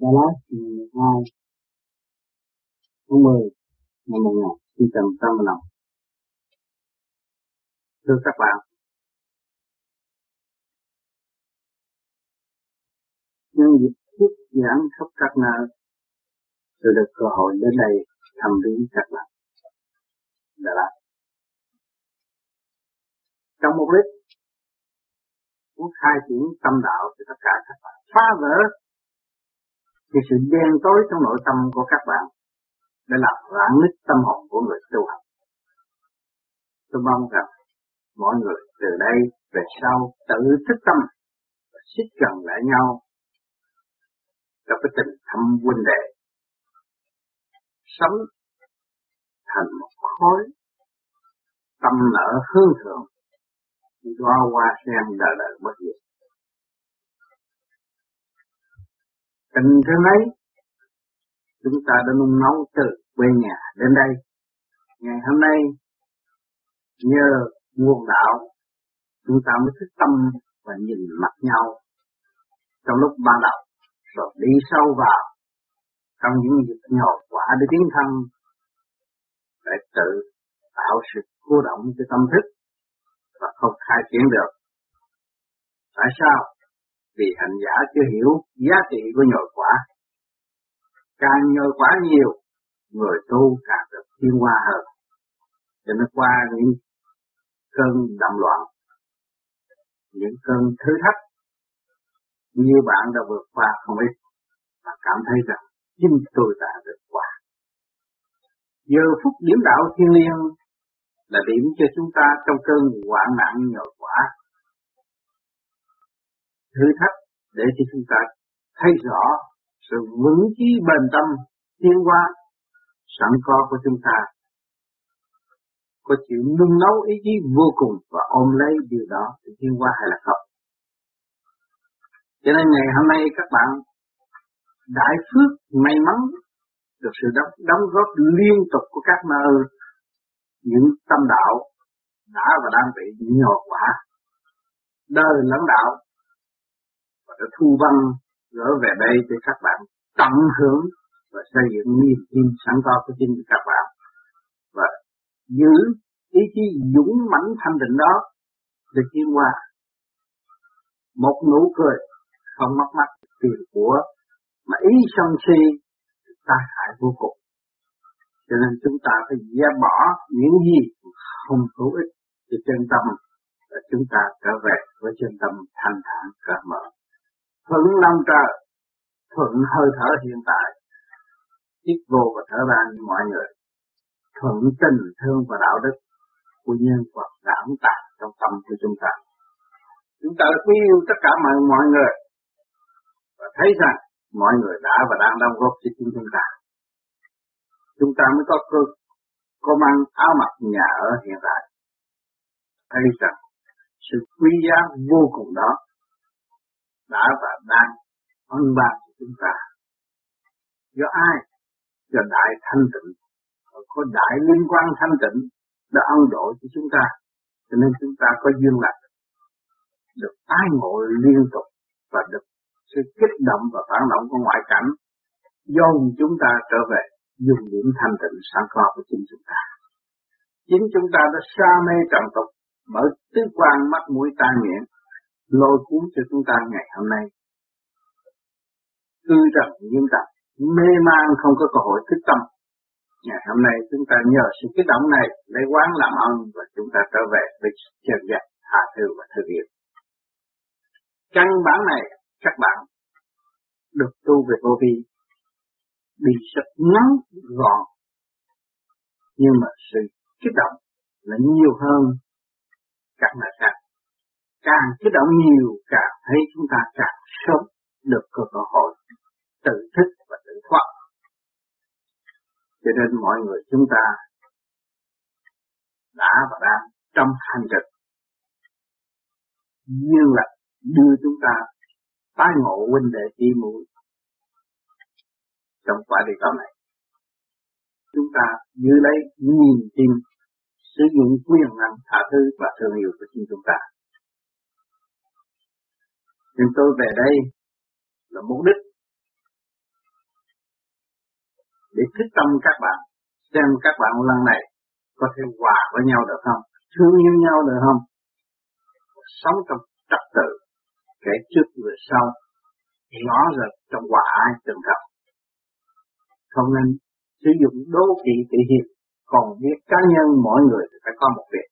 Dallas ngày 12 tháng 10 năm 1985. Thưa các bạn, nhân dịp thuyết giảng khắp các nơi, tôi được cơ hội đến đây thăm viếng các bạn. Dallas. Trong mục đích muốn khai triển tâm đạo cho tất cả các bạn phá vỡ thì sự đen tối trong nội tâm của các bạn để làm rạn nứt tâm hồn của người tu học. Tôi mong rằng mọi người từ đây về sau tự thức tâm và xích gần lại nhau trong cái tình thâm huynh đệ sống thành một khối tâm nở hương thượng hoa hoa sen đời đời bất diệt tình thương ấy chúng ta đã nung nấu từ quê nhà đến đây ngày hôm nay, nhờ nguồn đạo, chúng ta mới thức tâm và nhìn mặt nhau trong lúc ban đầu, rồi đi sâu vào, trong những việc nhỏ quả để tiến thân, để tự tạo sự cô động cho tâm thức và không khai triển được. Tại sao? Vì hành giả chưa hiểu giá trị của nhồi quả. Càng nhồi quả nhiều, người tu càng được thiên hoa hơn. Cho nên qua những cơn đậm loạn, những cơn thứ thách, như bạn đã vượt qua không ít, và cảm thấy rằng chính tôi đã vượt qua. Giờ phút điểm đạo thiên liêng là điểm cho chúng ta trong cơn hoạn nạn nhồi quả. Thử thách để cho chúng ta thấy rõ sự vững chí bền tâm tiến hóa sẵn có của chúng ta có chịu nung nấu ý chí vô cùng và ôm lấy điều đó để tiến hóa hay là không. Cho nên ngày hôm nay các bạn đại phước may mắn được sự đóng, đóng góp liên tục của các nơi những tâm đạo đã và đang bị nhồi quả đời lẫn đạo đã thu văn gỡ về đây để các bạn tận hưởng và xây dựng niềm tin sẵn có của chính các bạn và giữ ý chí dũng mãnh thanh định đó để tiến qua một nụ cười không mất mắt tiền của mà ý sân si tai hại vô cùng cho nên chúng ta phải dẹp bỏ những gì không hữu ích cho chân tâm và chúng ta trở về với chân tâm thanh thản cởi mở. Thuận lòng trời, thuận hơi thở hiện tại, hít vô và thở ra như mọi người. Thuận tình thương và đạo đức của nhân vật đảm tạc trong tâm của chúng ta. Chúng ta quý yêu tất cả mọi mọi người và thấy rằng mọi người đã và đang đóng góp cho chính chúng ta chúng ta mới có cơ có mang áo mặc nhà ở hiện tại thấy rằng sự quý giá vô cùng đó đã và đang ân ban cho chúng ta. Do ai? Do đại thanh tịnh. Có đại liên quan thanh tịnh đã ân độ cho chúng ta. Cho nên chúng ta có duyên lành được tái ngộ liên tục và được sự kích động và phản động của ngoại cảnh dồn chúng ta trở về dùng điểm thanh tịnh sẵn có của chính chúng ta. Chính chúng ta đã xa mê trần tục, mở tứ quan mắt mũi tai miệng lôi cuốn cho chúng ta ngày hôm nay. Tư trần nghiêm tật, mê man không có cơ hội thức tâm. Ngày hôm nay chúng ta nhờ sự kích động này lấy quán làm ơn và chúng ta trở về với chân giác, hạ thư và thư viện. Căn bản này các bạn được tu về vô vi bị sập ngắn gọn nhưng mà sự kích động là nhiều hơn các nơi khác càng kích động nhiều càng thấy chúng ta càng sớm được cơ hội tự thức và tự thoát cho nên mọi người chúng ta đã và đang trong hành trình duyên là đưa chúng ta tái ngộ huynh đệ tỷ muội trong quả địa cầu này. Chúng ta giữ lấy niềm tin, sử dụng quyền năng tha thứ và thương yêu của chính chúng ta. Nhưng tôi về đây là mục đích để thích tâm các bạn, xem các bạn lần này có thể hòa với nhau được không, thương yêu nhau được không, sống trong trật tự kẻ trước người sau rõ rệt trong hòa ai từng gặp. không nên sử dụng đố kỵ tự hiệp còn việc cá nhân mỗi người thì phải có một việc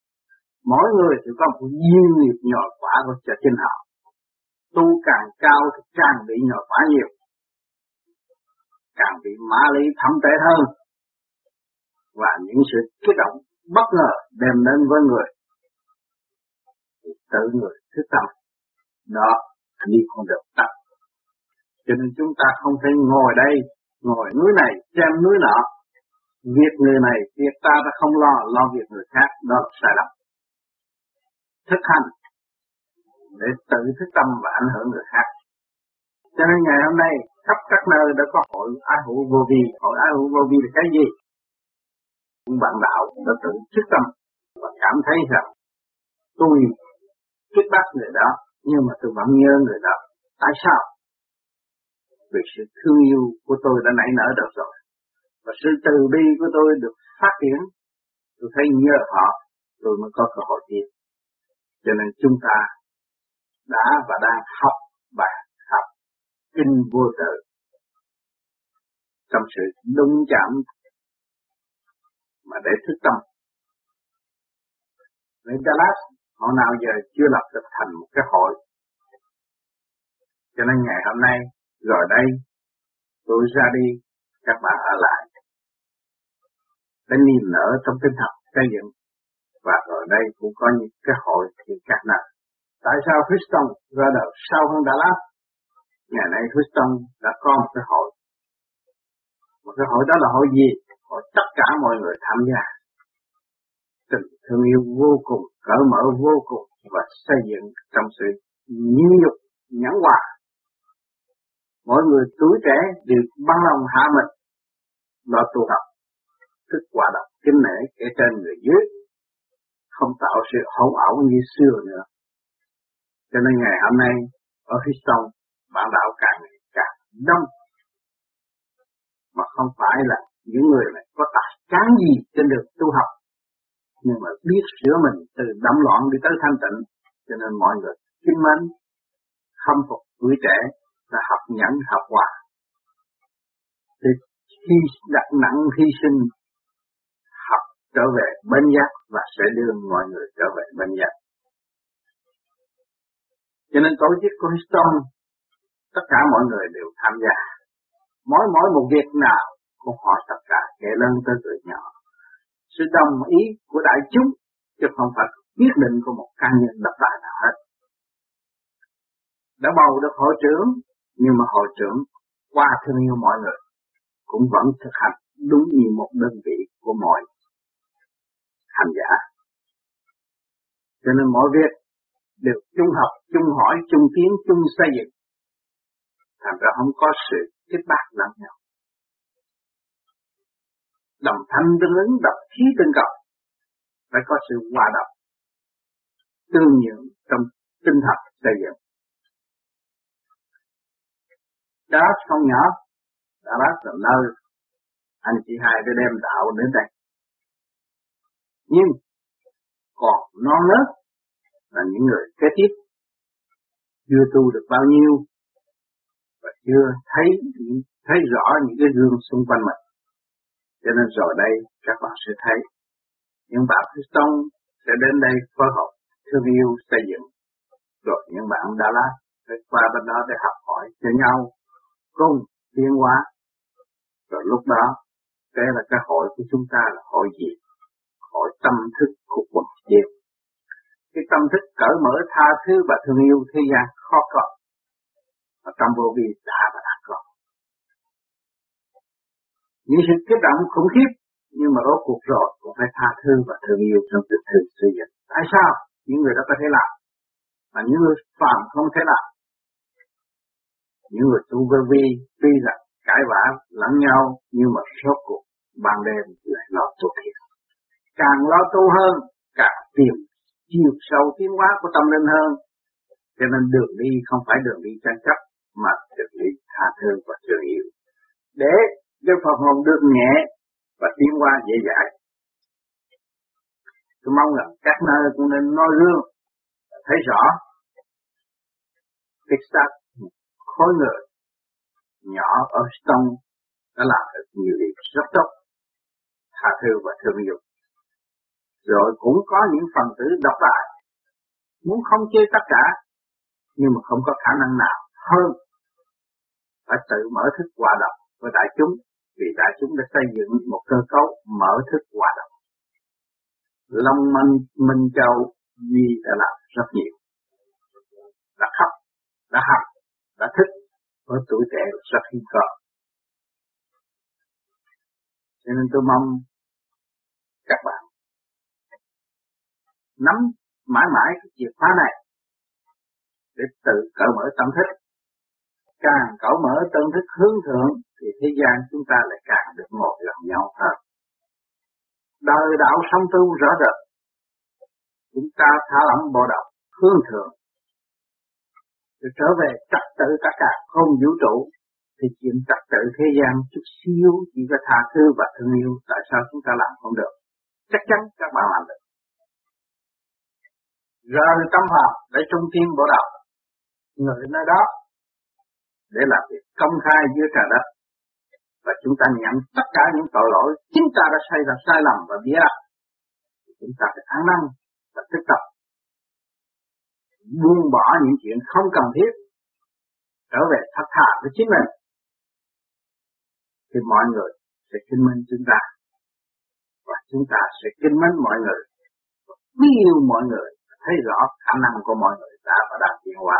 mỗi người thì có một duyên nghiệp nhỏ quả của cho chính họ tu càng cao thì càng bị nhờ quả nhiều. Càng bị mã lý thâm tệ hơn. Và những sự kích động, bất ngờ đem đến với người. Thì tự người thức tâm. Đó đi con đường tắt. Cho nên chúng ta không thể ngồi đây, ngồi núi này, xem núi nọ. Việc người này, việc ta đã không lo lo việc người khác, đó là sai lầm. Thực hành để tự thức tâm và ảnh hưởng người khác. Cho nên ngày hôm nay, khắp các nơi đã có hội ái hữu vô vi. Hội ái hữu vô vi là cái gì? Những bạn đạo đã tự thức tâm và cảm thấy rằng, tôi kích bắt người đó, nhưng mà tôi vẫn nhớ người đó. Tại sao? Vì sự thương yêu của tôi đã nảy nở được rồi. Và sự từ bi của tôi được phát triển. Tôi thấy nhớ họ, tôi mới có cơ hội tiếp cho nên chúng ta đã và đang học và học kinh vô tự trong sự đúng chạm mà để thức tâm. Nên Dallas họ nào giờ chưa lập được thành một cái hội. Cho nên ngày hôm nay, rồi đây, tôi ra đi, các bạn ở lại. Để niềm nở trong tinh thần xây dựng. Và rồi đây cũng có những cái hội thì các nào. Tại sao Houston ra đời sau hơn Dallas? Ngày nay Houston đã có một cái hội. Một cái hội đó là hội gì? Hội tất cả mọi người tham gia. Tình thương yêu vô cùng, cởi mở vô cùng và xây dựng trong sự nhịn nhục, nhẫn hòa. Mỗi người tuổi trẻ đều băng lòng hạ mình, lo tu học, thức quả độc kính nể kể trên người dưới, không tạo sự hỗn ảo như xưa nữa. Cho nên ngày hôm nay ở phía sau bạn đạo càng ngày càng đông, mà không phải là những người này có tài cán gì trên đường tu học nhưng mà biết sửa mình từ đậm loạn đi tới thanh tịnh. Cho nên mọi người kính mến khâm phục tuổi trẻ là học nhẫn học hòa thì khi đặt nặng hy sinh học trở về bên giác và sẽ đưa mọi người trở về bên giác cho nên tổ chức của Houston, tất cả mọi người đều tham gia. Mỗi mỗi một việc nào cũng hỏi tất cả kẻ lớn tới người nhỏ. Sự đồng ý của đại chúng, chứ không phải quyết định của một cá nhân độc tài nào hết. Đã bầu được hội trưởng, nhưng mà hội trưởng qua thương yêu mọi người, cũng vẫn thực hành đúng như một đơn vị của mọi hành giả. Cho nên mọi việc đều chung học, chung hỏi, chung tiến chung xây dựng. Thành ra không có sự kết bạc lẫn nhau. Đồng thanh tương ứng độc khí tương cầu phải có sự hòa đồng, tương nhượng trong tinh thần xây dựng. Đó, không nhỏ. Đã bác là nơi, anh chị hai đã đem đạo đến đây. Nhưng, còn non nớt là những người kế tiếp chưa tu được bao nhiêu và chưa thấy thấy rõ những cái gương xung quanh mình cho nên rồi đây các bạn sẽ thấy những bạn Christian sẽ đến đây phối hợp, thương yêu, xây dựng. Rồi những bạn đã lá sẽ qua bên đó để học hỏi cho nhau cùng tiến hóa. Rồi lúc đó, đây là cái hội của chúng ta là hội gì? Hội tâm thức của quần đều. Cái tâm thức cởi mở tha thứ và thương yêu thế gian khó có. Và trong vô vi đã và đã có những sự kích động khủng khiếp nhưng mà rốt cuộc rồi cũng phải tha thứ và thương yêu trong tình thương xây dựng. Tại sao? Những người đó có thể làm, mà những người phạm không thể làm. Những người tu vô vi tuy là cãi vã lẫn nhau nhưng mà rốt cuộc ban đêm lại lo tu thiền. Càng lo tu hơn, càng tìm chiều sâu tiến hóa của tâm linh hơn. Cho nên đường đi không phải đường đi tranh chấp, mà đường đi tha thứ và thương yêu. Để cho phần hồn được nhẹ và tiến qua dễ dãi. Tôi mong rằng các nơi cũng nên nói gương, thấy rõ cái xác khối người nhỏ ở trong đã làm được nhiều việc rất tốt tha thứ và thương yêu rồi cũng có những phần tử độc tài muốn không chơi tất cả, nhưng mà không có khả năng nào hơn. Phải tự mở thức hòa đồng với đại chúng, vì đại chúng đã xây dựng một cơ cấu mở thức hòa đồng. Long Minh Minh Châu Duy đã làm rất nhiều. Đã khóc, đã học đã thích với tuổi trẻ rất hiếm có. Cho nên tôi mong các bạn nắm mãi mãi cái chìa khóa này để tự cởi mở tâm thức. Càng cởi mở tâm thức hướng thượng thì thế gian chúng ta lại càng được ngồi gần nhau hơn. Đời đạo song tu rõ rệt, chúng ta thả lỏng bộ động hướng thượng. Để trở về trật tự tất cả không vũ trụ thì chuyện trật tự thế gian chút xíu chỉ có tha thứ và thương yêu, tại sao chúng ta làm không được? Chắc chắn các bạn làm được rời tâm hồn để trung thiên bộ đạo. Người nơi đó để làm việc công khai dưới trời đất. Và chúng ta nhận tất cả những tội lỗi chúng ta đã sai ra sai lầm và biết chúng ta phải ăn năn và tiếp tập buông bỏ những chuyện không cần thiết, trở về thật thà với chính mình. Thì mọi người sẽ kính minh chúng ta và chúng ta sẽ kính mến mọi người. Và yêu mọi người thấy rõ khả năng của mọi người đã và đang tiến hóa.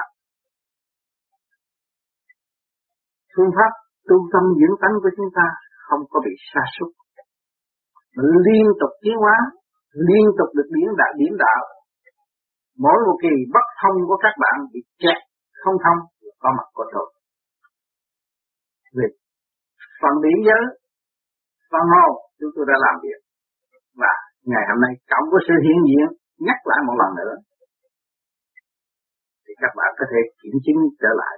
Phương pháp tu tâm dưỡng tánh của chúng ta không có bị sa sút. Liên tục tiến hóa, liên tục được biến đạo biến đạo. Mỗi một kỳ bất thông của các bạn bị kẹt, không thông, có mặt của tôi. Vì phần điểm giới, phần hồn chúng tôi đã làm việc. Và ngày hôm nay, cộng với sự hiện diện nhắc lại một lần nữa. Thì các bạn có thể kiểm chứng trở lại.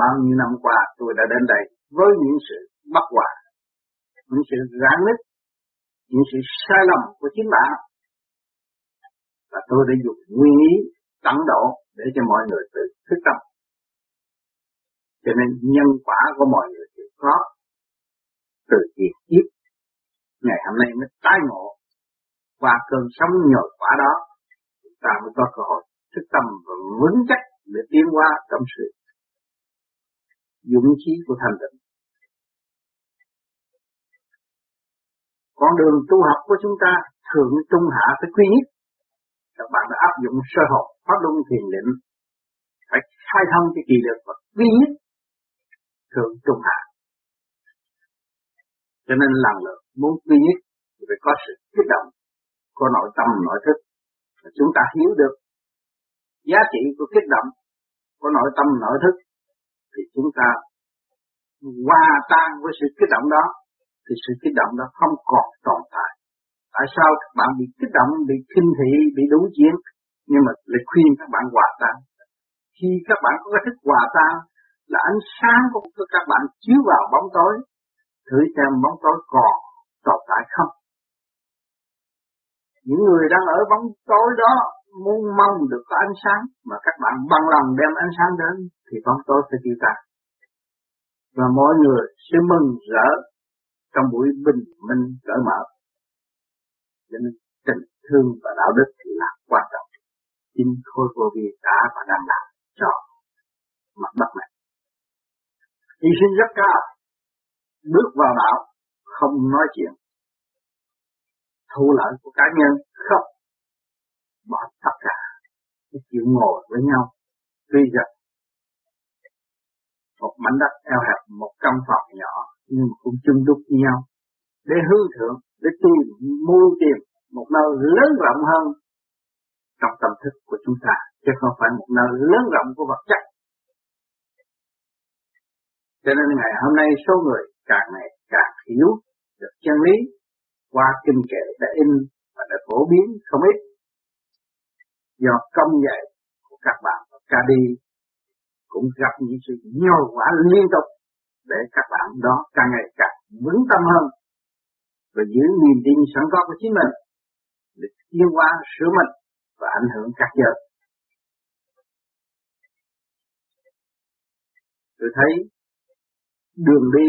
Bao nhiêu năm qua tôi đã đến đây với những sự bất hòa những sự rạn nứt, những sự sai lầm của chính bạn. Và tôi đã dùng nguyên ý tận độ để cho mọi người tự thức tâm. Cho nên nhân quả của mọi người thì có từ việc kiếp. Ngày hôm nay mới tái ngộ qua cơn sống nhờ quả đó, chúng ta mới có cơ hội thức tâm và vững chắc để tiến qua trong sự. Dũng khí của thành tịnh. Con đường tu học của chúng ta thượng trung hạ phải quy nhất. Các bạn đã áp dụng sơ học pháp luân thiền định, phải khai thông cái kỳ lực và quy nhất thượng trung hạ. Cho nên lần lượt muốn quy nhất thì phải có sự kích động của nội tâm, nội thức. Chúng ta hiểu được giá trị của kích động. Của nội tâm, nội thức. Thì chúng ta hòa tan với sự kích động đó. Thì sự kích động đó không còn tồn tại. Tại sao các bạn bị kích động, bị kinh thị, bị đủ chuyện nhưng mà lại khuyên các bạn hòa tan. Khi các bạn có cái thức hòa tan, là ánh sáng của các bạn chiếu vào bóng tối. Thử xem bóng tối còn tồn tại không? Những người đang ở bóng tối đó muốn mong được có ánh sáng, mà các bạn bằng lòng đem ánh sáng đến, thì bóng tối sẽ tiêu tan. Và mọi người sẽ mừng rỡ trong buổi bình minh cởi mở. Cho nên tình thương và đạo đức là quan trọng. Chính khôi vô vi đã và đang làm cho mặt đất này. Hy sinh rất cao. Bước vào đạo, không nói chuyện thu lợi của cá nhân không? Bỏ tất cả. Cái chịu ngồi với nhau. Tuy rằng một mảnh đất eo hẹp, một căn phòng nhỏ, nhưng cũng chung đúc với nhau. Để hư thượng, để tìm mưu tìm một nơi lớn rộng hơn trong tâm thức của chúng ta, chứ không phải một nơi lớn rộng của vật chất. Cho nên ngày hôm nay số người càng ngày càng hiểu được chân lý qua kinh kệ đã in và đã phổ biến không ít do công dạy của các bạn và ca đi cũng gặp những sự nhồi quả liên tục để các bạn đó càng ngày càng vững tâm hơn và giữ niềm tin sẵn có của chính mình để tiến hóa, sửa mình và ảnh hưởng các giờ. Tôi thấy đường đi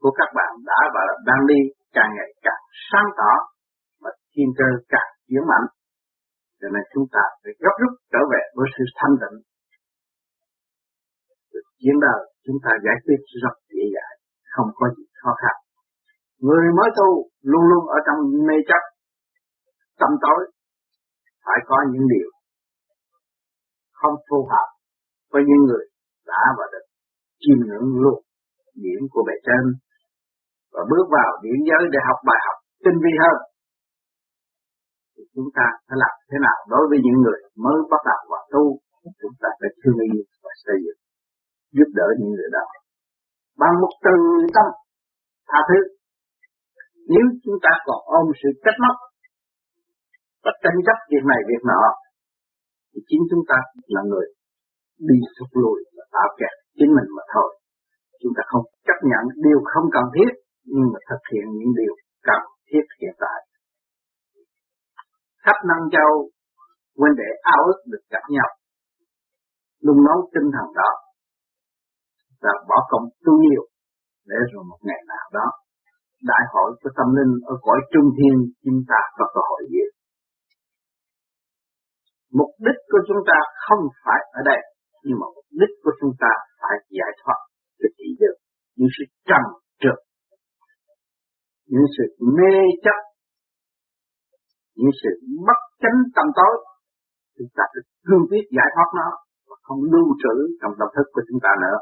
của các bạn đã và đang đi càng ngày càng sáng tỏ và thiên cơ càng chuyển mạnh. Cho nên chúng ta phải gấp rút trở về với sự thanh tịnh. Chiến đời chúng ta giải quyết rất dễ dàng, không có gì khó khăn. Người mới tu luôn luôn ở trong mê chấp, tâm tối, phải có những điều không phù hợp với những người đã và được chiêm ngưỡng luôn điểm của bề trên và bước vào điển giới để học bài học tinh vi hơn. Thì chúng ta phải làm thế nào đối với những người mới bắt đầu vào tu? Chúng ta phải thương yêu và xây dựng, giúp đỡ những người đó. Bằng một từ tâm tha thứ. Nếu chúng ta còn ôm sự trách móc và tranh chấp việc này, việc nọ, thì chính chúng ta là người đi sụp lùi và tạo kẹt chính mình mà thôi. Chúng ta không chấp nhận điều không cần thiết nhưng mà thực hiện những điều cần thiết hiện tại. Khắp năm Châu huynh đệ ao ước được gặp nhau, luôn nấu tinh thần đó và bỏ công tu nhiều để rồi một ngày nào đó đại hội của tâm linh ở cõi trung thiên chúng ta có cơ hội gì mục đích của chúng ta không phải ở đây, nhưng mà mục đích của chúng ta phải giải thoát cái thị giới những sự trầm những sự mê chấp, những sự mất chánh tâm tối, chúng ta phải cương quyết giải thoát nó và không lưu trữ trong tâm thức của chúng ta nữa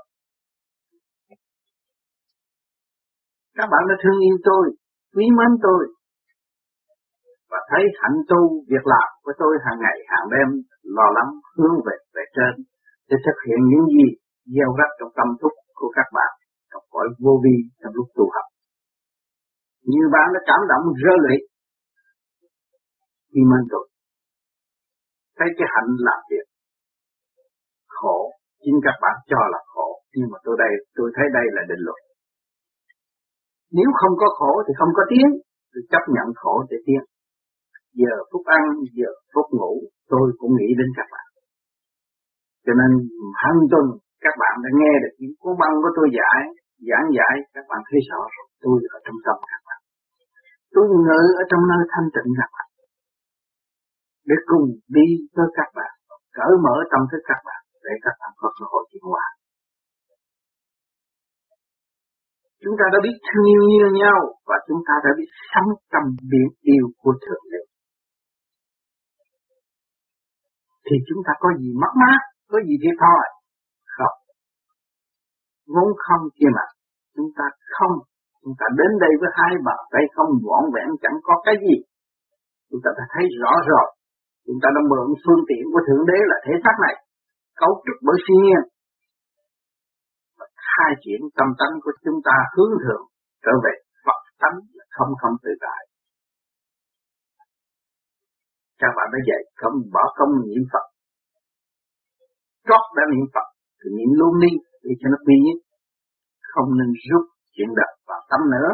các bạn đã thương yêu tôi, quý mến tôi và thấy hạnh tu việc làm của tôi hàng ngày, hàng đêm, lo lắng, hướng về về trên để thực hiện những gì gieo rắc trong tâm thức của các bạn trong cõi vô vi trong lúc tu học. Nhiều bạn đã cảm động rơi lệ. Khi mình rồi thấy cái hạnh làm việc khổ. Chính các bạn cho là khổ, nhưng mà tôi đây, tôi thấy đây là định luật. Nếu không có khổ thì không có tiếng. Tôi chấp nhận khổ để tiếng. Giờ phút ăn, giờ phút ngủ, tôi cũng nghĩ đến các bạn. Cho nên hàng tuần các bạn đã nghe được những cuốn băng của tôi giải, giảng giải, các bạn thấy rõ rồi, tôi ở trong tâm. các tôi ngự ở trong nơi thanh tịnh gặp bạn để cùng đi với các bạn, cởi mở tâm thức các bạn, để các bạn có cơ hội chuyển hóa. Chúng ta đã biết thương yêu nhau và chúng ta đã biết sống trong biển yêu của thượng đế. Thì chúng ta có gì mất mát, có gì thiệt thòi? Không. Vốn không kia mà, chúng ta không chúng ta đến đây với hai bàn tay không vỏn vẹn, chẳng có cái gì. Chúng ta đã thấy rõ rồi. Chúng ta đã mượn phương tiện của thượng đế là thể xác này. Cấu trúc bởi siêu nhiên. Và khai triển tâm tánh của chúng ta hướng thượng trở về Phật tánh là không không tự tại. Các bạn đã dạy không bỏ công niệm Phật. Trót đã niệm Phật, thì niệm luôn đi để cho nó quy nhất. Không nên rút chuyện đời vào tâm nữa.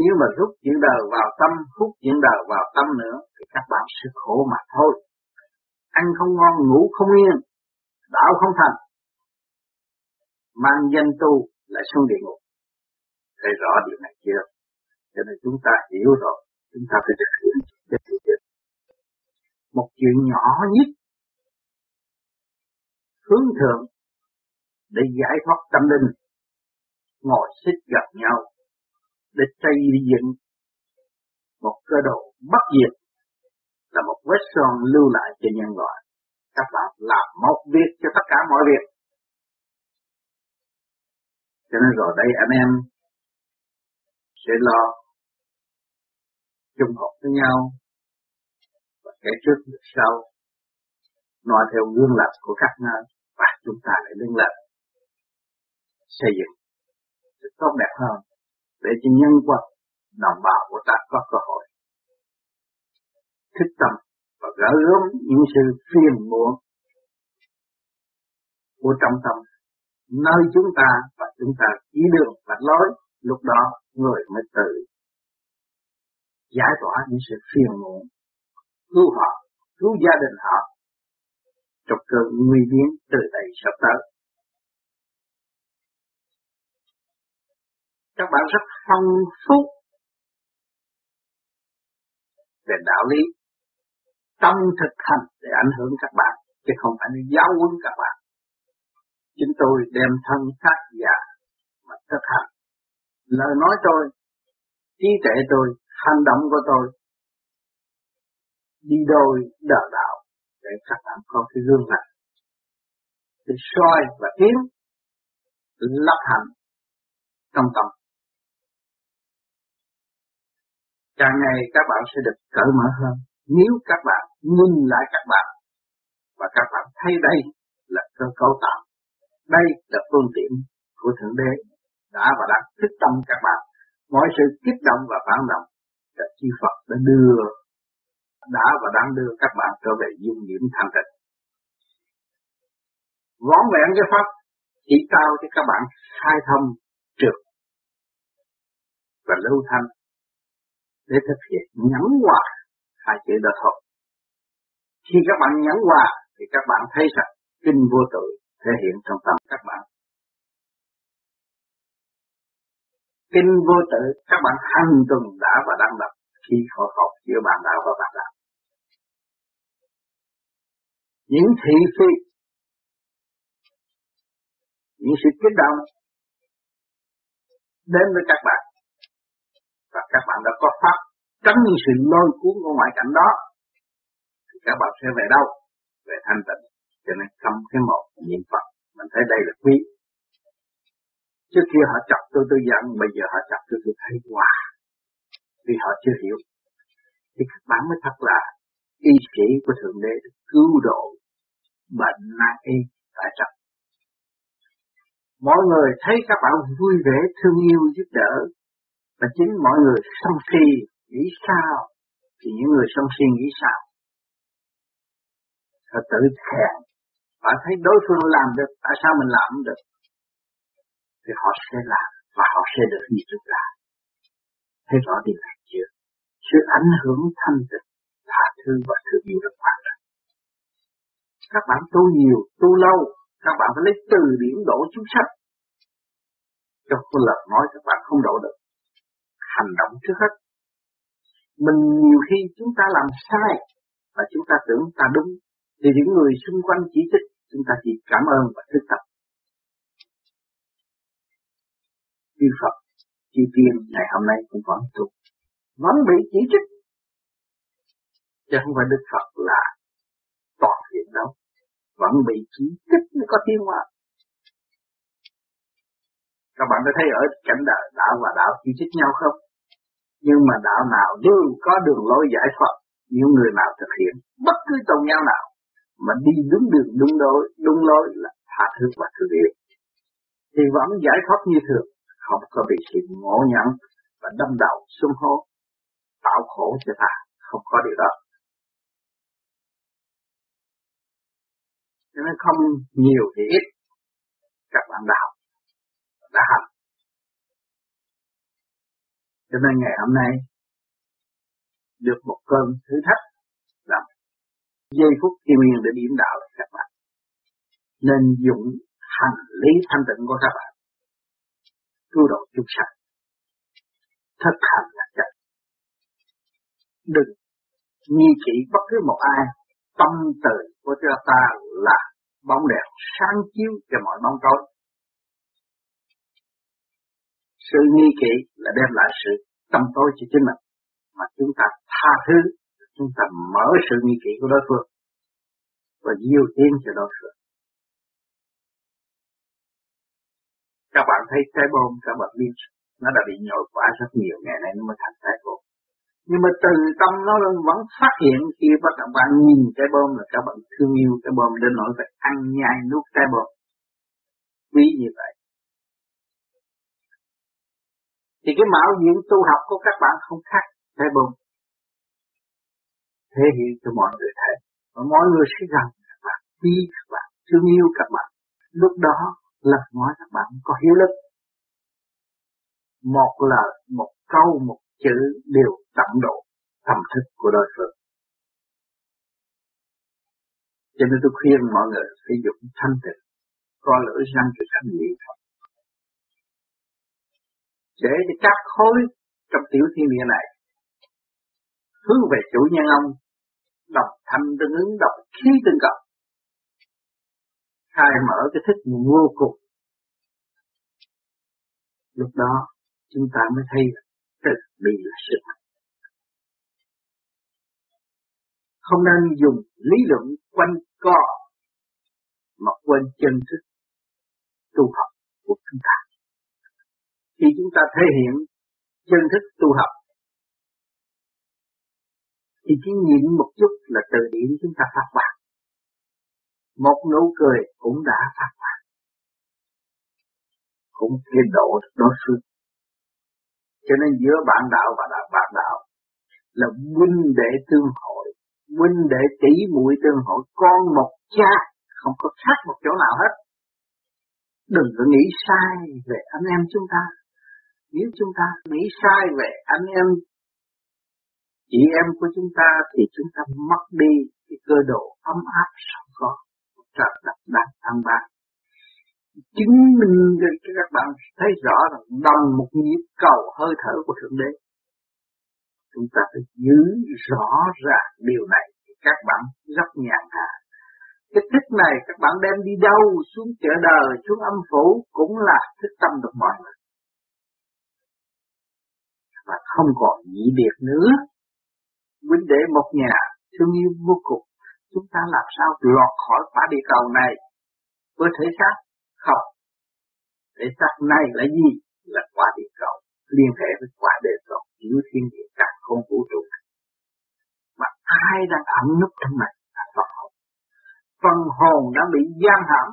Nếu mà rút chuyện đời vào tâm, hút chuyện đời vào tâm nữa, thì các bạn sẽ khổ mà thôi. Ăn không ngon, ngủ không yên đạo không thành. Mang danh tu lại xuống địa ngục. Thấy rõ điều này chưa? Cho nên chúng ta hiểu rồi. Chúng ta phải thực hiện cái một chuyện nhỏ nhất. Hướng thượng để giải thoát tâm linh ngồi xích gặp nhau để xây dựng một cơ đồ bất diệt là một vết son lưu lại cho nhân loại. Các bạn làm một việc cho tất cả mọi việc. Cho nên rồi đây anh em sẽ lo chung họp với nhau và kẻ trước được sau, nói theo gương lập của các nơi và chúng ta lại liên lạc xây dựng tốt đẹp hơn, để cho nhân quật đồng bào của ta có cơ hội. Thích tâm và gỡ gớm những sự phiền muộn của trong tâm, nơi chúng ta và chúng ta chỉ đường và lối, lúc đó người mới tự giải tỏa những sự phiền muộn, cứu họ, cứu gia đình họ, trong cơn nguy biến từ đây sắp tới. Các bạn rất phong phú về đạo lý trong thực hành để ảnh hưởng các bạn, chứ không phải giáo huấn các bạn. Chúng tôi đem thân xác già mà thực hành. Lời nói tôi, trí tuệ tôi, hành động của tôi, đi đôi đờ đạo để các bạn có cái gương mặt để soi và tiến lập hành trong tâm. Càng ngày các bạn sẽ được cởi mở hơn. Nếu các bạn nhìn lại các bạn và các bạn thấy đây là cơ cấu tạo, đây là phương tiện của thượng đế đã và đang thức tâm các bạn. Mọi sự kích động và phản động là chi Phật đã đưa, đã và đang đưa các bạn trở về dung điểm thanh tịnh. Vón vẹn cái pháp chỉ cao cho các bạn khai thông trực và lưu thanh để thực hiện nhẫn hòa hai chữ đó thôi. Khi các bạn nhẫn hòa thì các bạn thấy rằng kinh vô tự thể hiện trong tâm các bạn. Kinh vô tự các bạn hành tuần đã và đang đọc khi họ học giữa bạn đạo và bạn đạo. Những thị phi, những sự kích động đến với các bạn và các bạn đã có pháp tránh những sự lôi cuốn của ngoại cảnh đó. Thì các bạn sẽ về đâu? Về thanh tịnh. Cho nên trong cái một niệm phật. Mình thấy đây là quý. Trước kia họ chọc tôi tôi giận. Bây giờ họ chọc tôi tôi thấy wow vì họ chưa hiểu. Thì các bạn mới thật là y sĩ của thượng đế cứu độ bệnh nan y tại trận mọi người thấy các bạn vui vẻ, thương yêu, giúp đỡ và chính mọi người sân si nghĩ sao thì những người sân si nghĩ sao? Họ tự thèm họ thấy đối phương làm được, tại sao mình làm không được? Thì họ sẽ làm, và họ sẽ được như chúng ta thấy rõ điều này chưa? Sự ảnh hưởng thanh tịnh tha thứ và thương yêu rất quan trọng. Các bạn tu nhiều, tu lâu, các bạn phải lấy từ điển độ chúng sách. Cho con lời nói các bạn không độ được hành động trước hết. Mình nhiều khi chúng ta làm sai và chúng ta tưởng ta đúng thì những người xung quanh chỉ trích chúng ta chỉ cảm ơn và thức tập. Chư Phật, chư Tiên ngày hôm nay cũng vẫn tu, vẫn bị chỉ trích. Chứ không phải Đức Phật là toàn thiện đâu, vẫn bị chỉ trích mới có tiếng hoa. Các bạn có thấy ở cảnh đạo đạo và đạo chỉ thích nhau không? Nhưng mà đạo nào đều có đường lối giải thoát. Những người nào thực hiện bất cứ tôn giáo nào mà đi đúng đường đúng lối, đúng lối là tha thứ và thương yêu. Thì vẫn giải thoát như thường, không có bị sự ngộ nhận và đâm đầu xung hô, tạo khổ cho ta, không có điều đó. Cho nên không nhiều thì ít, các bạn đạo đã học. Cho nên ngày hôm nay, được một cơn thử thách là giây phút kim yên để điểm đạo các bạn. Nên dụng hành lý thanh tịnh của các bạn. Cứu độ chúng sanh. Thực hành là chắc. Đừng nghi kỵ bất cứ một ai. Tâm từ của chúng ta là bóng đèn sáng chiếu cho mọi bóng tối sự nghi kỵ là đem lại sự tâm tối cho chính mình. Mà chúng ta tha thứ, chúng ta mở sự nghi kỵ của đối phương và diêu tiến cho đối phương. Các bạn thấy trái bom các bạn biết nó đã bị nhồi quá rất nhiều, ngày nay nó mới thành trái bom. Nhưng mà từ tâm nó vẫn phát hiện khi các bạn nhìn trái bom là các bạn thương yêu trái bom đến nỗi phải ăn nhai nuốt trái bom. Quý như vậy thì cái mạo diện tu học của các bạn không khác thế bùng thể hiện cho mọi người thấy. Và mọi người sẽ gần các bạn quý các bạn thương yêu các bạn. Lúc đó là nói các bạn có hiếu lực. Một lời, một câu, một chữ đều tận độ tâm thức của đối phương. Cho nên tôi khuyên mọi người sử dụng thanh tịnh, coi lưỡi răng cho thanh nhị thôi. Để cho các khối trong tiểu thiên địa này hướng về chủ nhân ông, đọc thanh tương ứng, đọc khí tương cộng. Khai mở cái thức vô cùng. Lúc đó, chúng ta mới thấy từ bi là sự thật. Không nên dùng lý luận quanh co mà quên chân thức tu học của chúng ta khi chúng ta thể hiện chân thức tu học, thì chỉ nhìn một chút là từ điển chúng ta phát bạc. Một nụ cười cũng đã phát bạc. Cũng thể độ đối phương cho nên giữa bạn đạo và đạo, bạn đạo là huynh đệ tương hội, huynh đệ tỷ muội tương hội. Con một cha không có khác một chỗ nào hết. Đừng có nghĩ sai về anh em chúng ta nếu chúng ta nghĩ sai về anh em, chị em của chúng ta thì chúng ta mất đi cái cơ độ ấm áp sẵn có trời đất đang thăng ban chứng minh cho các bạn thấy rõ rằng bằng một nhịp cầu hơi thở của thượng đế. Chúng ta phải giữ rõ ràng điều này thì các bạn rất nhàn hạ. Cái thức này các bạn đem đi đâu, xuống chợ đời, xuống âm phủ cũng là thức tâm được mọi người và không còn nhị biệt nữa. Huynh đệ một nhà thương yêu vô cùng. Chúng ta làm sao lọt khỏi quả địa cầu này? Với thể xác? Không. Thể xác này là gì? Là quả địa cầu. Liên hệ với quả địa cầu. Giữa thiên địa cả không vũ trụ mà ai đang ẩn nút trong này? Là Phật hồn. Phần hồn đã bị giam hãm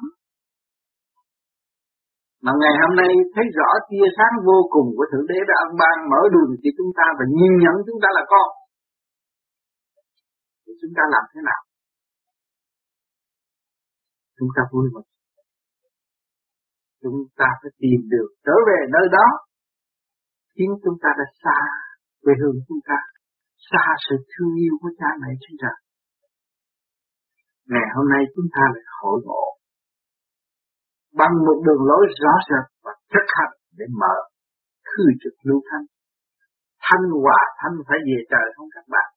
mà ngày hôm nay thấy rõ tia sáng vô cùng của Thượng Đế đã ân ban mở đường cho chúng ta và nhìn nhận chúng ta là con. Thì chúng ta làm thế nào? Chúng ta vui mừng. Chúng ta phải tìm được trở về nơi đó. Khiến chúng ta đã xa quê hương chúng ta, xa sự thương yêu của cha mẹ chúng ta. Ngày hôm nay chúng ta lại hội ngộ bằng một đường lối rõ rệt và thực hành để mở khư trực lưu thanh. Thanh hòa, thanh phải về trời không các bạn?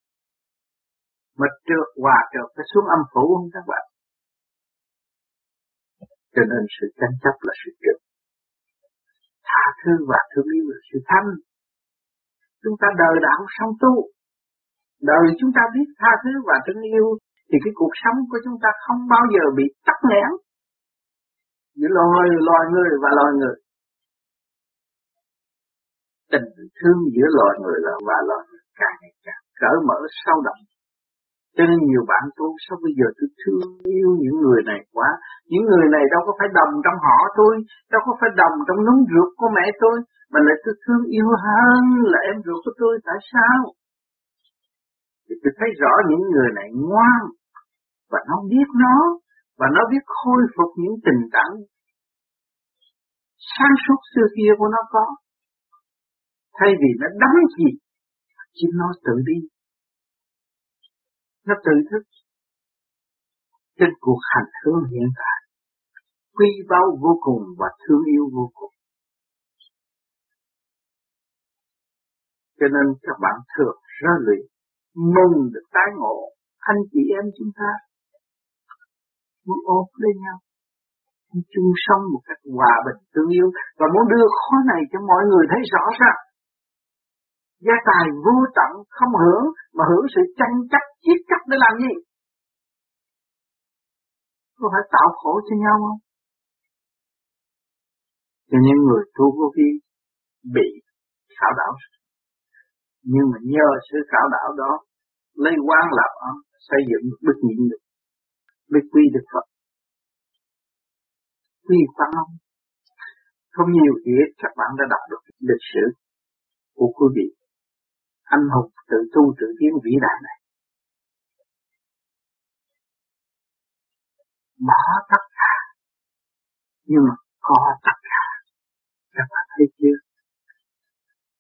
Mà trượt hòa trượt phải xuống âm phủ không các bạn? Cho nên sự tranh chấp là sự trượt. Tha thứ và thương yêu là sự thanh. Chúng ta đời đạo sống tu. Đời chúng ta biết tha thứ và thương yêu, thì cái cuộc sống của chúng ta không bao giờ bị tắc nghẽn giữa loài loài người và loài người. Tình thương giữa loài người và loài người càng ngày càng cởi mở, sâu đậm. Cho nên nhiều bạn tôi sao bây giờ tôi thương yêu những người này quá. Những người này đâu có phải đồng trong họ tôi, đâu có phải đồng trong núng ruột của mẹ tôi, mà lại tôi thương yêu hơn là em ruột của tôi, tại sao? Thì tôi thấy rõ những người này ngoan và nó biết nó và nó biết khôi phục những tình cảm sáng suốt xưa kia của nó có. Thay vì nó đắm chìm chỉ nó tự đi, nó tự thức. Trên cuộc hành hương hiện tại quy báu vô cùng và thương yêu vô cùng. Cho nên các bạn thường ra luyện mừng được tái ngộ. Anh chị em chúng ta muốn ôm lên nhau. Chung sống một cách hòa bình tương yêu, và muốn đưa khó này cho mọi người thấy rõ ràng. Gia tài vô tận, không hưởng, mà hưởng sự tranh chấp chiết chấp để làm gì? Có phải tạo khổ cho nhau không? Cho những người tu vô vi bị khảo đảo. Nhưng mà nhờ sự khảo đảo đó, lấy quan lập xây dựng được đức nhịn được mới quy được Phật. Quy quan long không nhiều thì các bạn đã đọc được lịch sử của quý vị. Anh hùng tự tu tự tiến vĩ đại này. Bỏ tất cả. Nhưng mà có tất cả. Các bạn thấy chưa?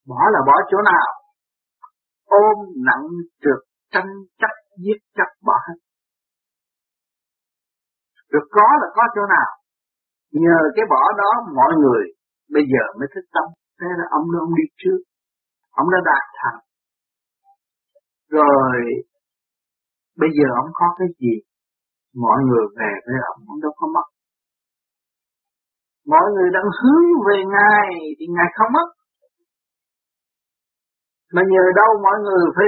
Bỏ là bỏ chỗ nào? Ôm nặng trượt tranh chấp, giết chấp bỏ hết được có là có chỗ nào. Nhờ cái bỏ đó mọi người bây giờ mới thức tâm. Thế là ông đó ông đi trước. Ông đã đạt thành. Rồi, bây giờ ông có cái gì? Mọi người về với ông ông đâu có mất. Mọi người đang hướng về ngài thì ngài không mất. Mà nhờ đâu mọi người phải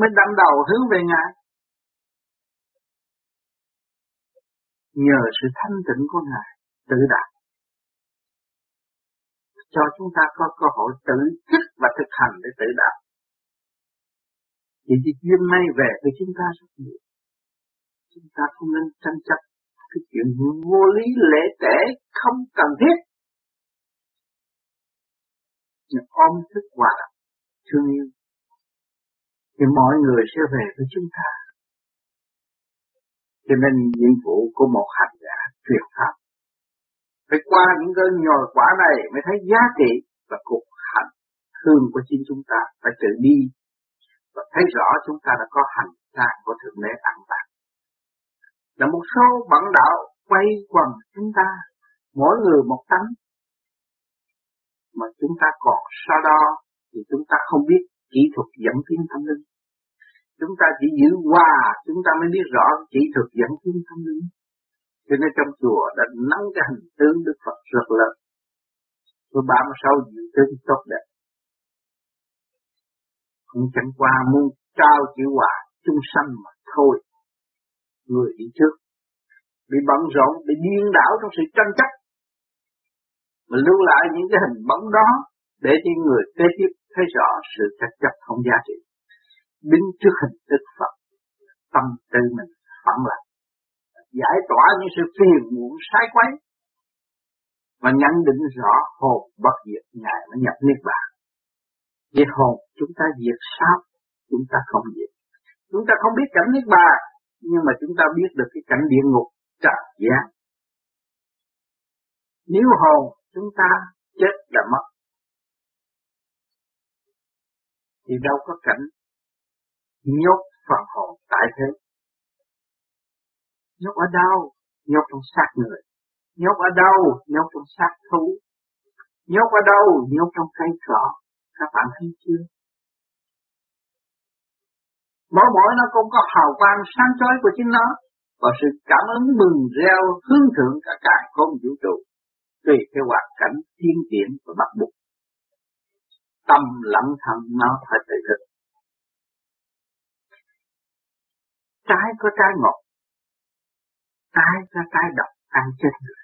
mới đâm đầu hướng về ngài? Nhờ sự thanh tịnh của ngài tự đạt cho chúng ta có cơ hội tự thức và thực hành để tự đạt thì cái duyên may về với chúng ta rất nhiều. Chúng ta không nên tranh chấp cái chuyện vô lý, lễ tể, không cần thiết. Nhưng ôm thức hòa thương yêu. Thì mọi người sẽ về với chúng ta cho nên nhiệm vụ của một hành giả truyền pháp phải qua những cơn nhồi quả này mới thấy giá trị và cuộc hành thương của chính chúng ta phải tự đi. Và thấy rõ chúng ta đã có hành trang của thượng đế ăn bạc là một số bản đạo quay quần chúng ta, mỗi người một tánh. Mà chúng ta còn so đo thì chúng ta không biết kỹ thuật dẫn tiến tâm linh chúng ta chỉ giữ hòa, chúng ta mới biết rõ chỉ thực dẫn tiến tâm linh cho nên trong chùa đã nắng cái hình tướng Đức Phật rất lớn với ba mươi sáu dự tướng tốt đẹp. Cũng chẳng qua muốn trao chữ hòa chung sanh mà thôi. Người đi trước bị bận rộn bị điên đảo trong sự tranh chấp. Mà lưu lại những cái hình bóng đó để cho người kế tiếp thấy rõ sự tranh chấp không giá trị đứng trước hình thức Phật. Tâm tư mình phẳng lại giải tỏa những sự phiền muộn, sai quấy. Và nhận định rõ hồn bất diệt, ngài mới nhập niết bàn. Diệt hồn, chúng ta diệt sao chúng ta không diệt. Chúng ta không biết cảnh niết bàn, nhưng mà chúng ta biết được cái cảnh địa ngục trần gian. Nếu hồn chúng ta chết là mất, thì đâu có cảnh nhốt phần hồn tại thế. Nhốt ở đâu? Nhốt trong xác người. Nhốt ở đâu? Nhốt trong xác thú. Nhốt ở đâu? Nhốt trong cây cỏ. Các bạn thấy chưa? Mỗi mỗi nó cũng có hào quang sáng chói của chính nó. Và sự cảm ứng mừng reo hướng thượng cả cả không vũ trụ. Tùy theo hoàn cảnh thiên tiện và bắt buộc. Tâm lặng thầm nó phải tự thực trái có trái ngọt, trái có trái độc, ăn chết người.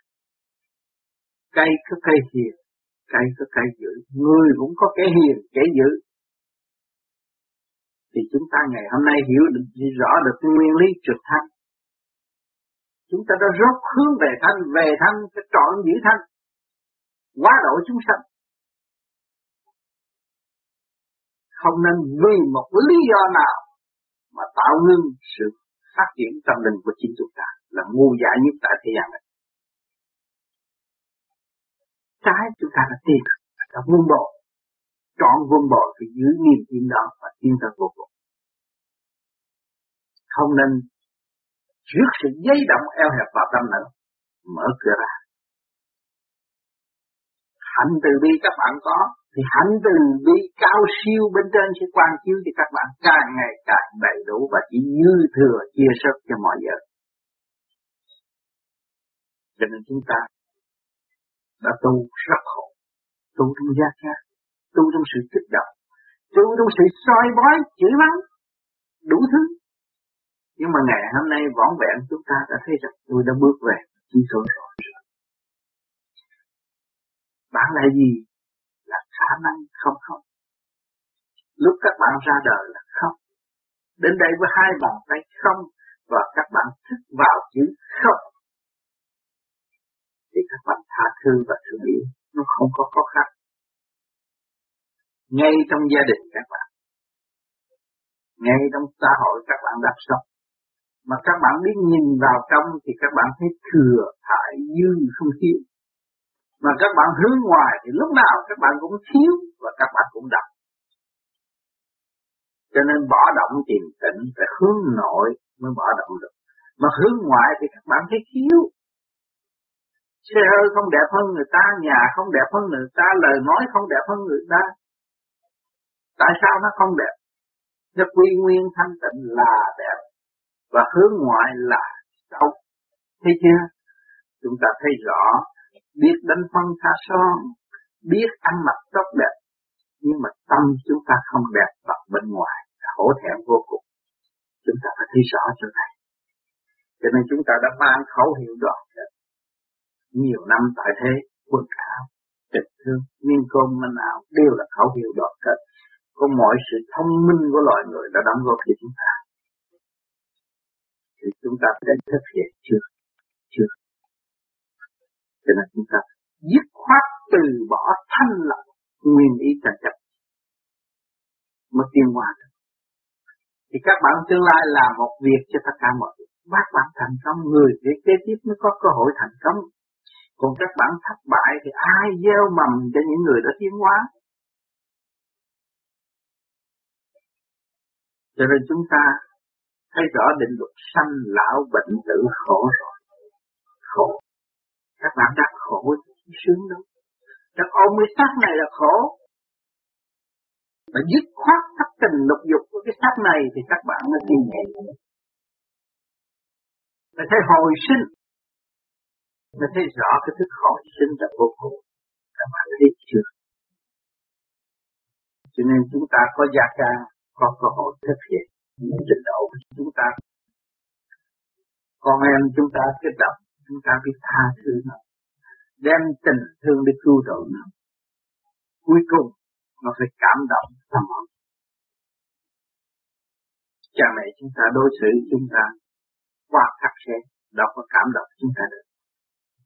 Cây có cây hiền, cây có cây dữ. Người cũng có kẻ hiền, kẻ dữ. Thì chúng ta ngày hôm nay hiểu được rõ được nguyên lý trực thanh chúng ta đã rốt hướng về thanh về thanh, cái trọn giữ thanh. Quá độ chúng sanh. Không nên vì một lý do nào mà tạo ngưng sự phát triển tâm linh của chính chúng ta là ngu dại nhất tại thế gian này. Trái chúng ta là tiền, là quân bồi, Chọn quân bồi thì giữ niềm tin đó và tin thật vô cùng. Không nên trước sự dây động eo hẹp vào tâm nữa, mở cửa ra. Hạnh từ bi các bạn có, thì hạnh từ bi cao siêu bên trên sẽ quan chiếu cho các bạn càng ngày càng đầy đủ và chỉ dư thừa chia sớt cho mọi giờ. Cho nên chúng ta đã tu rất khổ, tu trong gia khác, tu trong sự kích động, tu trong sự soi bói, chỉ mắng, đủ thứ. Nhưng mà ngày hôm nay võn vẹn chúng ta đã thấy rằng tôi đã bước về chi số rồi. Bạn là gì? Là khả năng không không. Lúc các bạn ra đời là không. Đến đây với hai bàn tay không và các bạn thức vào chữ không thì các bạn tha thứ và thương yêu nó không có khó khăn ngay trong gia đình các bạn, ngay trong xã hội các bạn đang sống, mà các bạn biết nhìn vào trong thì các bạn thấy thừa thải dư không thiếu mà các bạn hướng ngoài thì lúc nào các bạn cũng thiếu và các bạn cũng đậm cho nên bỏ động tìm tĩnh phải hướng nội mới bỏ động được. Mà hướng ngoại thì các bạn thấy thiếu. Xe hơi không đẹp hơn người ta, nhà không đẹp hơn người ta, lời nói không đẹp hơn người ta. Tại sao nó không đẹp? Nó quy nguyên thanh tịnh là đẹp và hướng ngoại là xấu thấy chưa? Chúng ta thấy rõ biết đánh phân tha son, biết ăn mặc tóc đẹp, nhưng mà tâm chúng ta không đẹp bằng bên ngoài, hổ thẹn vô cùng. Chúng ta phải thấy rõ chỗ này. Cho nên chúng ta đã mang khẩu hiệu đoàn nhiều năm tại thế quân áo, tình thương nguyên côn minh ảo đều là khẩu hiệu đoàn kết có mọi sự thông minh của loài người đã đóng góp cho chúng ta. Thì chúng ta đã thực hiện chưa? Chưa cho nên chúng ta dứt khoát từ bỏ thanh lọc nguyên ý trần chấp. Mới tiến hóa. Được thì các bạn tương lai làm một việc cho tất cả mọi người. Các bạn thành công, người để kế tiếp mới có cơ hội thành công. Còn các bạn thất bại thì ai gieo mầm cho những người đã tiến hóa? Cho nên chúng ta thấy rõ định luật sanh lão bệnh tử khổ rồi. Khổ các bạn đang khổ sướng đâu các ôm cái xác này là khổ. Mà dứt khoát các tình lục dục của cái xác này thì các bạn mới tìm nhẹ mới thấy hồi sinh. Mới thấy rõ cái thức hồi sinh là vô cùng. Các bạn biết chưa? Cho nên chúng ta có gia ca, có cơ hội thực hiện những trình độ của chúng ta. Con em chúng ta kết động chúng ta biết tha thứ nó. Đem tình thương để cứu độ nó. Cuối cùng, nó phải cảm động tâm hồn cha mẹ chúng ta, đối xử chúng ta qua khắc khe, đâu có cảm động chúng ta được.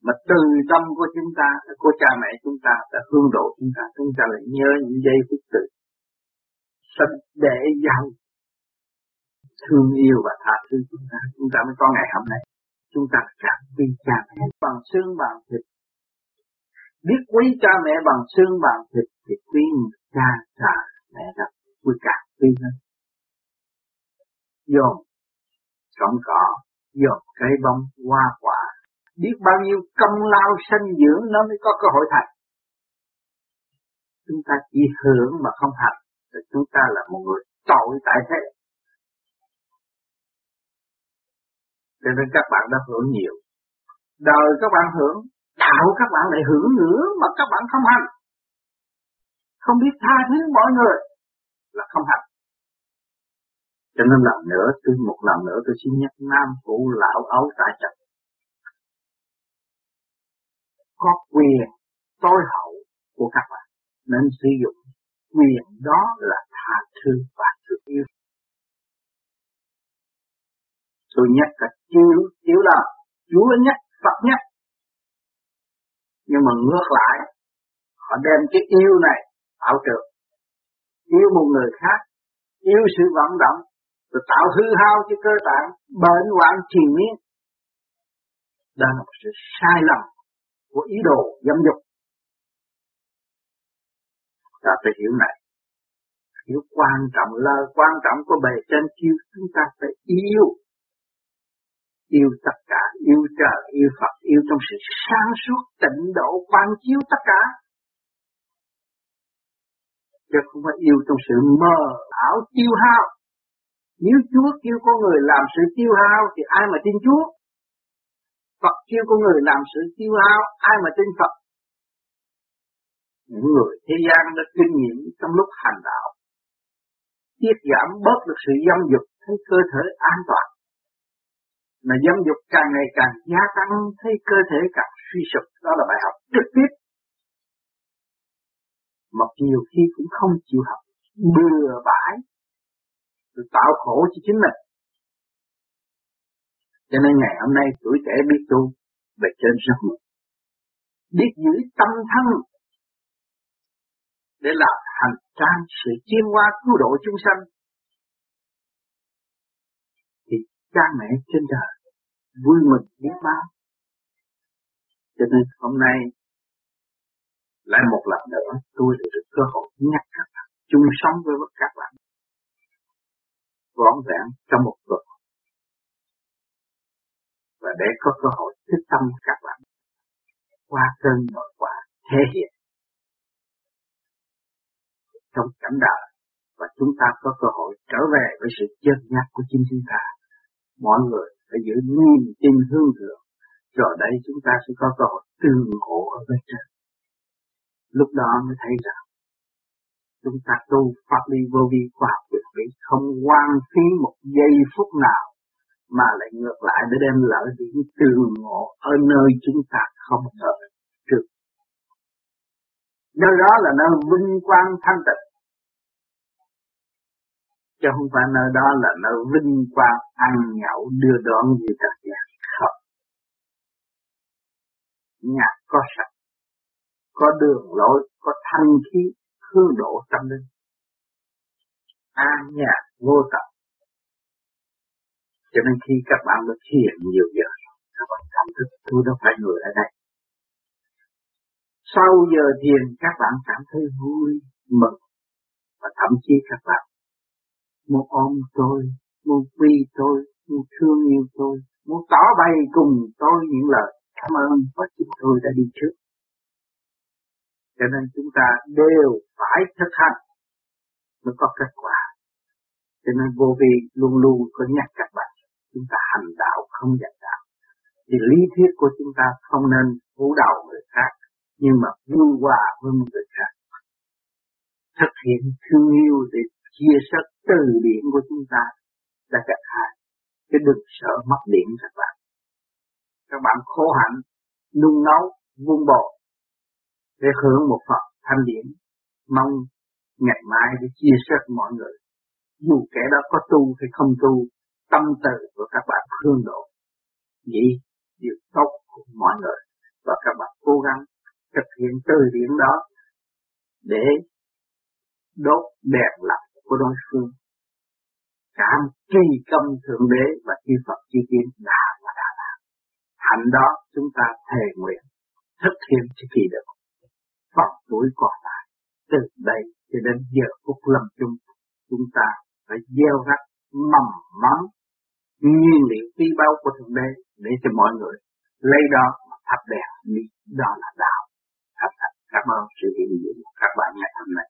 Mà từ tâm của chúng ta, của cha mẹ chúng ta đã hương độ chúng ta. Chúng ta lại nhớ những giây phút tự sinh để giàu thương yêu và tha thứ chúng ta. Chúng ta mới có ngày hôm nay chúng ta cảm quý cha mẹ bằng xương, bằng thịt. Biết quý cha mẹ bằng xương, bằng thịt thì quý cha cha mẹ rất quý cả quý hơn dồn sống cỏ dồn cây bông hoa quả. Biết bao nhiêu công lao sanh dưỡng nó mới có cơ hội thành. Chúng ta chỉ hưởng mà không hành thì chúng ta là một người tội tại thế. Cho nên các bạn đã hưởng nhiều. Đời các bạn hưởng, đạo các bạn lại hưởng nữa, mà các bạn không hành. Không biết tha thứ mọi người là không hành. Cho nên lần nữa tôi một lần nữa tôi xin nhắc nam phụ lão ấu tại trận có quyền tối hậu của các bạn nên sử dụng quyền đó là tha thứ và thương yêu tôi nhắc cả chiếu chiếu là Chúa nhắc Phật nhắc nhưng mà ngược lại, họ đem cái yêu này tạo trường yêu một người khác, yêu sự vận động, rồi tạo hư hao cho cơ tạng, bệnh hoạn triền miên. Đó là một sự sai lầm của ý đồ dâm dục. Ta phải hiểu này. Hiểu quan trọng là quan trọng của bề trên kêu chúng ta phải yêu yêu tất cả, yêu trời, yêu Phật, yêu trong sự sáng suốt, tịnh độ, quan chiếu tất cả. Chứ không phải yêu trong sự mờ ảo tiêu hao. Nếu Chúa kêu con người làm sự tiêu hao thì ai mà tin Chúa? Phật kêu con người làm sự tiêu hao, ai mà tin Phật? Những người thế gian đã kinh nghiệm trong lúc hành đạo, tiết giảm bớt được sự dâm dục, thấy cơ thể an toàn mà dâm dục càng ngày càng gia tăng, thấy cơ thể càng suy sụp. Đó là bài học trực tiếp. Mặc nhiều khi cũng không chịu học, bừa bãi, rồi tạo khổ cho chính mình. Cho nên ngày hôm nay tuổi trẻ biết tu về trên rất mừng biết giữ tâm thân để làm hành trang sự chiêm qua cứu độ chúng sanh. Thì cha mẹ trên đời vui mừng biết bao. Cho nên hôm nay lại một lần nữa tôi được cơ hội nhắc các bạn chung sống với các bạn. Vón vẹn trong một tuần. Và để có cơ hội thức tâm các bạn qua cơn nội quả thể hiện trong cảnh đời. Và chúng ta có cơ hội trở về với sự chân nhắc của chính chúng ta. Mọi người phải giữ niềm tin hương thượng, rồi đây chúng ta sẽ có cơ hội tương ngộ ở bên trên. Lúc đó mới thấy rằng chúng ta tu pháp lý vô vi khoa học việc vĩ không quan phí một giây phút nào mà lại ngược lại để đem lợi điểm tương ngộ ở nơi chúng ta không ngờ trước. Nơi đó là nơi vinh quang thanh tịnh chứ không phải nơi đó là nơi vinh quang, ăn nhậu, đưa đón gì cả. Nhà không nhạc có sạch, có đường lối, có thanh khí hương độ tâm linh. An nhạc vô tận. Cho nên khi các bạn được thiền nhiều giờ, các bạn cảm thức tôi đâu phải người ở đây. Sau giờ thiền, các bạn cảm thấy vui, mừng, và thậm chí các bạn muốn ôm tôi, muốn quy tôi, muốn thương yêu tôi, muốn tỏ bày cùng tôi những lời cảm ơn với chúng tôi đã đi trước. Cho nên chúng ta đều phải thực hành mới có kết quả. Cho nên vô vi luôn luôn có nhắc các bạn, chúng ta hành đạo không dạy đạo. Thì lý thuyết của chúng ta không nên vũ đầu người khác, nhưng mà vui hòa với người khác. Thực hiện thương yêu để chia sẻ từ điện của chúng ta là các hại chứ đừng sợ mất điện các bạn. Các bạn khổ hạnh, nung nấu vun bồi để hưởng một phần thanh điển. Mong ngày mai để chia sẻ mọi người. Dù kẻ đó có tu hay không tu, tâm từ của các bạn hương độ. Nghĩ điều tốt của mọi người. Và các bạn cố gắng thực hiện từ điển đó để đốt đèn lập của đối phương. Cảm tri công thượng đế và chư Phật chư Tiên đã và đã làm hạnh đó chúng ta thề nguyện, thực hiện cho kỳ được. Phần tuổi còn lại, từ đây cho đến giờ phút lâm chung, chúng ta phải gieo rắc mầm mắm nguyên liệu quý báu của thượng đế để cho mọi người lấy đó mà thắp đèn đi. Đó là đạo. Thắp thật cảm ơn sự hiện diện của các bạn ngày hôm nay.